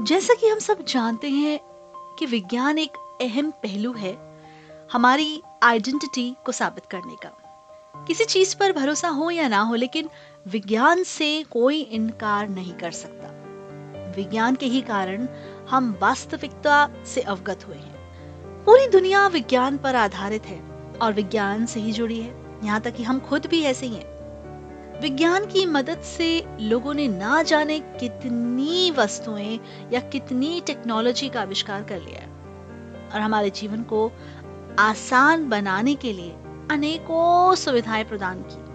जैसा कि हम सब जानते हैं कि विज्ञान एक अहम पहलू है हमारी आइडेंटिटी को साबित करने का। किसी चीज़ पर भरोसा हो या ना हो, लेकिन विज्ञान से कोई इनकार नहीं कर सकता। विज्ञान के ही कारण हम वास्तविकता से अवगत हुए हैं। पूरी दुनिया विज्ञान पर आधारित है और विज्ञान से ही जुड़ी है। यहाँ तक कि हम खुद भी ऐसे ही हैं। विज्ञान की मदद से लोगों ने ना जाने कितनी वस्तुएँ या कितनी टेक्नोलॉजी का आविष्कार कर लिया है। और हमारे जीवन को आसान बनाने के लिए अनेकों सुविधाएँ प्रदान की।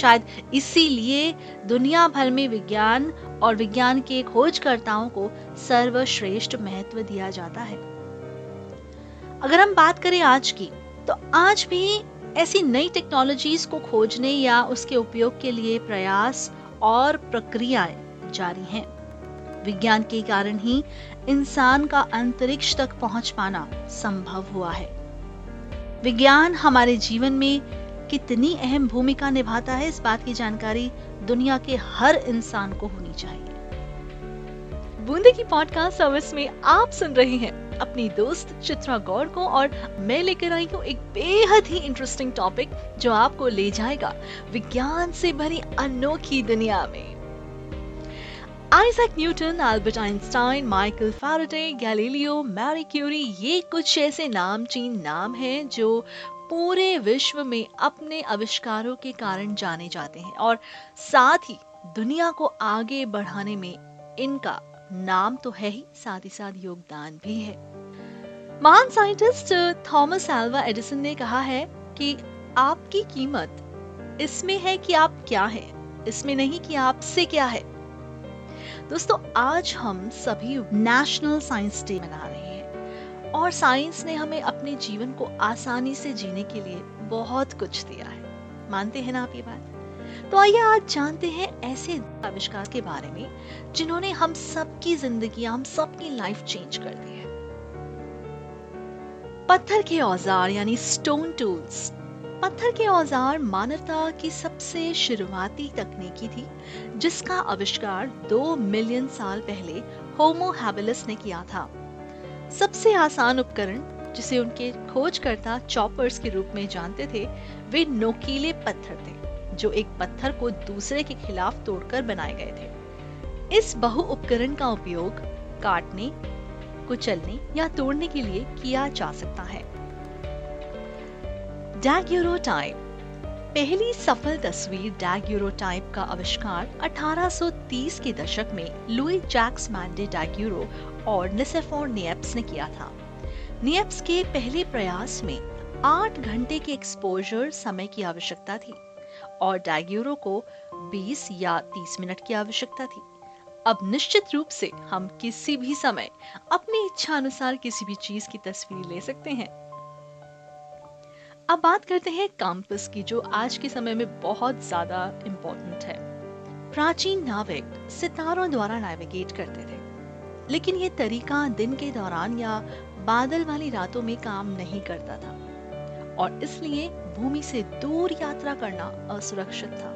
शायद इसीलिए दुनिया भर में विज्ञान और विज्ञान के खोजकर्ताओं को सर्वश्रेष्ठ महत्व दिया जाता है। अगर हम बात करें आज की तो आज भी ऐसी नई टेक्नोलॉजीज़ को खोजने या उसके उपयोग के लिए प्रयास और प्रक्रियाएँ जारी हैं। विज्ञान के कारण ही इंसान का अंतरिक्ष तक पहुँच पाना संभव हुआ है। विज्ञान हमारे जीवन में कितनी अहम भूमिका निभाता है, इस बात की जानकारी दुनिया के हर इंसान को होनी चाहिए। बूंदे की पॉडकास्ट सर्विस में आप सुन रहे हैं अपनी दोस्त चित्रा गौड़ को और मैं लेकर आई हूँ एक बेहद ही इंटरेस्टिंग टॉपिक जो आपको ले जाएगा विज्ञान से भरी अनोखी दुनिया में। Isaac Newton Albert Einstein Michael Faraday Galileo Marie Curie ये कुछ ऐसे नामचीन नाम हैं जो पूरे विश्व में अपने आविष्कारों के कारण जाने जाते हैं और साथ ही दुनिया को आगे बढ़ाने में इनका नाम तो है ही, साथ ही साथ योगदान भी है। महान साइंटिस्ट, थॉमस एल्वा एडिसन ने कहा है कि आपकी कीमत इसमें है कि आप क्या हैं, इसमें नहीं कि आपसे क्या है। दोस्तों, आज हम सभी नेशनल साइंस डे मना रहे हैं और साइंस ने हमें अपने जीवन को आसानी से जीने के लिए बहुत कुछ दिया है। मानते हैं ना आप ये बात? तो आइए आज जानते हैं ऐसे आविष्कार के बारे में, जिन्होंने हम सबकी ज़िंदगी, हम सबकी लाइफ चेंज कर दी है। पत्थर के औज़ार, यानी स्टोन टूल्स पत्थर के औज़ार मानवता की सबसे शुरुआती तकनीकी थी, जिसका आविष्कार दो मिलियन साल पहले होमो हैबिलस ने किया था। सबसे आसान उपकरण, जिसे उनके खोजकर्ता चॉपर्स के रूप में जानते थे, वे नोकीले पत्थर थे। जो एक पत्थर को दूसरे के खिलाफ तोड़कर बनाए गए थे। इस बहु उपकरण का उपयोग काटने, कुचलने या तोड़ने के लिए किया जा सकता है। डैग्यूरोटाइप पहली सफल तस्वीर डैग्यूरोटाइप का आविष्कार 1830 के दशक में लुई जैक्स मैंडे डैग्यूरो और निसेफोर नियप्स ने किया था। नियप्स के पहले प्रयास में आठ घंटे के एक्सपोजर समय की आवश्यकता थी। और डैग्यूरो को 20 या 30 मिनट की आवश्यकता थी। अब निश्चित रूप से हम किसी भी समय अपनी इच्छा अनुसार किसी भी चीज़ की तस्वीर ले सकते हैं। अब बात करते हैं काम्पस की, जो आज के समय में बहुत ज़्यादा इम्पोर्टेंट है। प्राचीन नाविक सितारों द्वारा नेविगेट करते थे। लेकिन ये तरीका दिन के दौरान या बादल वाली रातों में काम नहीं करता था। और इसलिए भूमि से दूर यात्रा करना असुरक्षित था।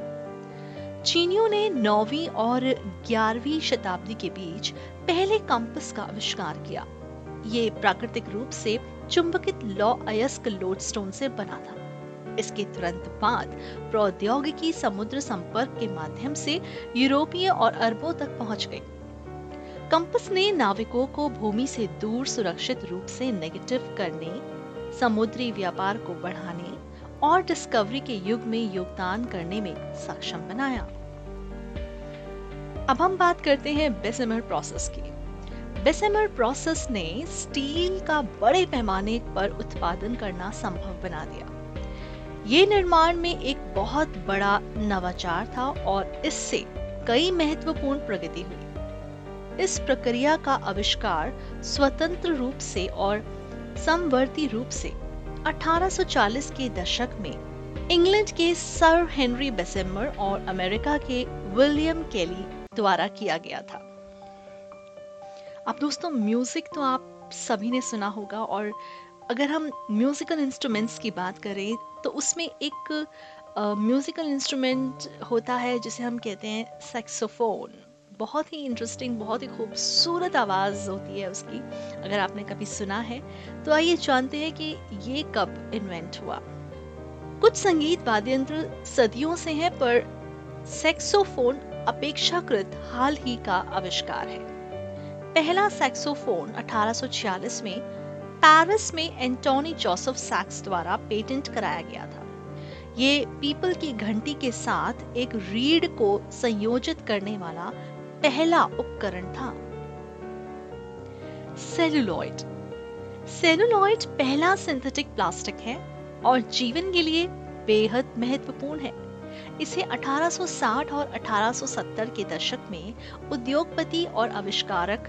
चीनियों ने नौवीं और ग्यारहवीं शताब्दी के बीच पहले कंपस का आविष्कार किया। ये प्राकृतिक रूप से चुंबकित लौ अयस्क लोडस्टोन से बना था। इसके तुरंत बाद प्रौद्योगिकी समुद्र संपर्क के माध्यम से यूरोपीय और अरबों तक पहुँच गई। कंपस ने नाविकों को भूमि से दूर सुरक्षित रूप से नेगेटिव करने समुद्री व्यापार को बढ़ाने और डिस्कवरी के युग में योगदान करने में सक्षम बनाया। अब हम बात करते हैं बेसेमर प्रोसेस की। बेसेमर प्रोसेस ने स्टील का बड़े पैमाने पर उत्पादन करना संभव बना दिया। ये निर्माण में एक बहुत बड़ा नवाचार था और इससे कई महत्वपूर्ण प्रगति हुई। इस प्रक्रिया का आविष्कार स्वतंत्र रूप से और समवर्ती रूप से 1840 के दशक में इंग्लैंड के सर हेनरी बेसेमर और अमेरिका के विलियम केली द्वारा किया गया था। अब दोस्तों म्यूज़िक तो आप सभी ने सुना होगा और अगर हम म्यूजिकल इंस्ट्रूमेंट्स की बात करें तो उसमें एक म्यूजिकल uh, इंस्ट्रूमेंट होता है जिसे हम कहते हैं सेक्सोफोन। बहुत ही इंटरेस्टिंग बहुत ही खूबसूरत आवाज़ होती है उसकी, अगर आपने कभी सुना है। तो आइए जानते हैं कि ये कब इन्वेंट हुआ। कुछ संगीत वाद्य यंत्र सदियों से हैं, पर सेक्सोफोन अपेक्षाकृत हाल ही का आविष्कार है। पहला सेक्सोफोन 1846 में पेरिस में एंटोनी जोसेफ सैक्स द्वारा पेटेंट कराया गया था। ये पीपल की घंटी के साथ एक रीड को संयोजित करने वाला पहला उपकरण था। सेलुलॉइड। सेलुलॉइड पहला सिंथेटिक प्लास्टिक है और जीवन के लिए बेहद महत्वपूर्ण है। इसे 1860 और 1870 के दशक में उद्योगपति और आविष्कारक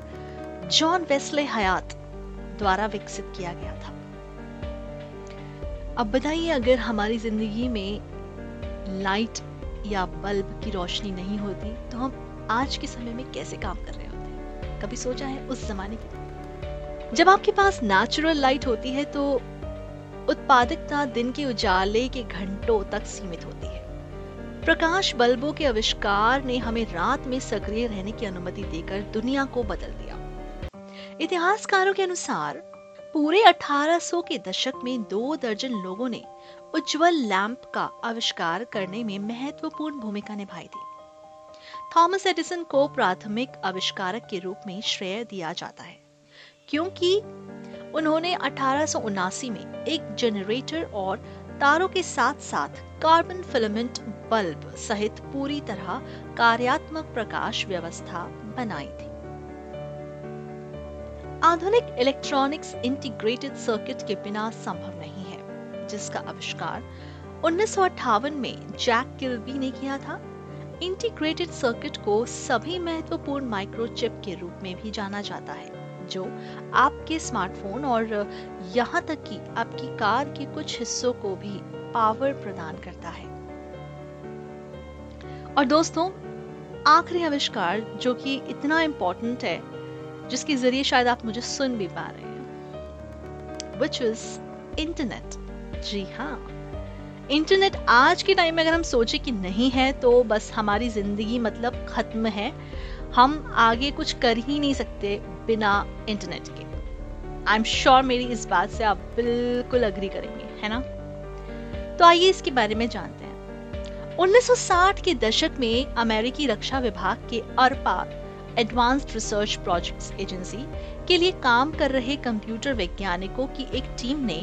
जॉन वेस्ले हयात द्वारा विकसित किया गया था। अब बताइए, अगर हमारी ज़िंदगी में लाइट या बल्ब की रोशनी नहीं होती तो हम आज के समय में कैसे काम कर रहे होते हैं? कभी सोचा है उस जमाने की जब आपके पास नेचुरल लाइट होती है तो उत्पादकता दिन के उजाले के घंटों तक सीमित होती है। प्रकाश बल्बों के आविष्कार ने हमें रात में सक्रिय रहने की अनुमति देकर दुनिया को बदल दिया। इतिहासकारों के अनुसार, पूरे 1800 के दशक में दो दर्जन लोगों ने उज्जवल लैंप का आविष्कार करने में महत्वपूर्ण भूमिका निभाई थी। थॉमस एडिसन को प्राथमिक आविष्कारक के रूप में श्रेय दिया जाता है, क्योंकि उन्होंने अठारह में एक जनरेटर और तारों के साथ साथ कार्बन फिलामेंट बल्ब सहित पूरी तरह कार्यात्मक प्रकाश व्यवस्था बनाई थी। आधुनिक इलेक्ट्रॉनिक्स इंटीग्रेटेड सर्किट के बिना संभव नहीं है, जिसका आविष्कार उन्नीस सौ अट्ठावन में जैक किल्बी ने किया था। इंटीग्रेटेड सर्किट को सभी महत्वपूर्ण माइक्रोचिप के रूप में भी जाना जाता है, जो आपके स्मार्टफ़ोन और यहाँ तक कि आपकी कार के कुछ हिस्सों को भी पावर प्रदान करता है। और दोस्तों, आखिरी आविष्कार जो कि इतना इंपॉर्टेंट है, जिसके ज़रिए शायद आप मुझे सुन भी पा रहे हैं विच इज़ इंटरनेट जी हाँ। इंटरनेट आज के टाइम में अगर हम सोचे कि नहीं है तो बस हमारी ज़िंदगी मतलब खत्म है। हम आगे कुछ कर ही नहीं सकते बिना इंटरनेट के। आई एम श्योर मेरी इस बात से आप बिल्कुल अग्री करेंगे, है ना? तो आइए इसके बारे में जानते हैं। 1960 के दशक में अमेरिकी रक्षा विभाग के ARPA advanced research projects agency के लिए काम कर रहे कंप्यूटर वैज्ञानिकों की एक टीम ने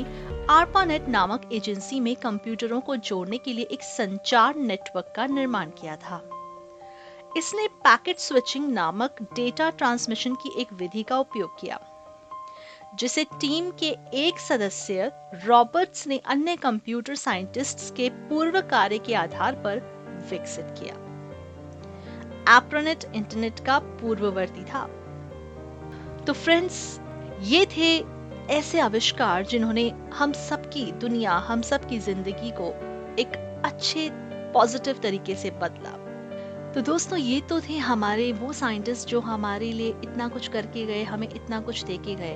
आरपानेट नामक एजेंसी में कंप्यूटरों को जोड़ने के लिए एक संचार नेटवर्क का निर्माण किया था। इसने पैकेट स्विचिंग नामक डेटा ट्रांसमिशन की एक विधि का उपयोग किया, जिसे टीम के एक सदस्य रॉबर्ट्स ने अन्य कंप्यूटर साइंटिस्ट्स के पूर्व कार्य के आधार पर विकसित किया। एप्रोनेट इंटरनेट का पूर्ववर्ती था। तो फ्रेंड्स ये थे ऐसे आविष्कार जिन्होंने हम सबकी दुनिया, हम सबकी ज़िंदगी को एक अच्छे पॉजिटिव तरीके से बदला। तो दोस्तों, ये तो थे हमारे वो साइंटिस्ट जो हमारे लिए इतना कुछ करके गए, हमें इतना कुछ दे के गए।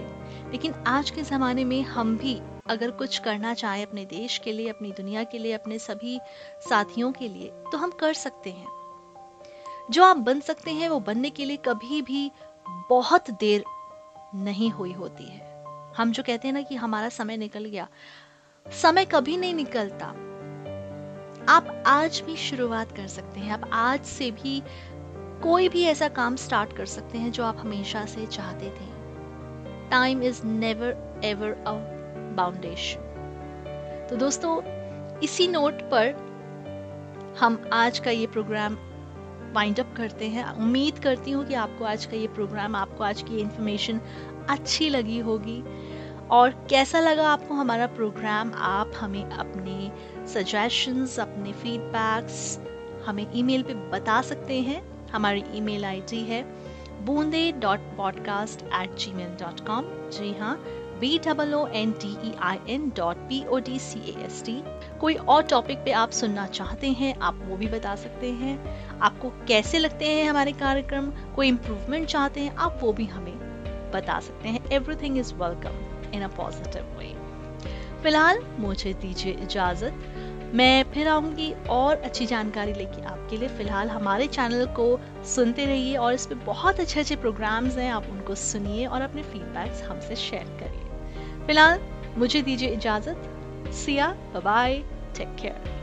लेकिन आज के ज़माने में हम भी अगर कुछ करना चाहें अपने देश के लिए, अपनी दुनिया के लिए, अपने सभी साथियों के लिए तो हम कर सकते हैं। जो आप बन सकते हैं, वो बनने के लिए कभी भी बहुत देर नहीं हुई होती है। हम जो कहते हैं ना कि हमारा समय निकल गया, समय कभी नहीं निकलता। आप आज भी शुरुआत कर सकते हैं। आप आज से भी कोई भी ऐसा काम स्टार्ट कर सकते हैं जो आप हमेशा से चाहते थे। Time is never ever a boundation तो दोस्तों, इसी नोट पर हम आज का ये प्रोग्राम वाइंड अप करते हैं। उम्मीद करती हूँ कि आपको आज का ये प्रोग्राम आपको आज की इन्फॉर्मेशन अच्छी लगी होगी। और कैसा लगा आपको हमारा प्रोग्राम आप हमें अपने सजेशंस अपने फीडबैक्स हमें ईमेल पे बता सकते हैं। हमारी ईमेल आईडी है बूंदे dot podcast at Gmail dot com जी हाँ B double O N E I N dot P O D C S T कोई और टॉपिक पे आप सुनना चाहते हैं, आप वो भी बता सकते हैं। आपको कैसे लगते हैं हमारे कार्यक्रम? कोई इम्प्रूवमेंट चाहते हैं, आप वो भी हमें बता सकते हैं। Everything is welcome in a positive way फ़िलहाल मुझे दीजिए इजाज़त। मैं फिर आऊँगी और अच्छी जानकारी लेके आपके लिए। फ़िलहाल हमारे चैनल को सुनते रहिए और इस पे बहुत अच्छे अच्छे प्रोग्राम्स हैं। आप उनको सुनिए और अपने फीडबैक्स हमसे शेयर करिए। फ़िलहाल मुझे दीजिए इजाज़त। Siya bye take care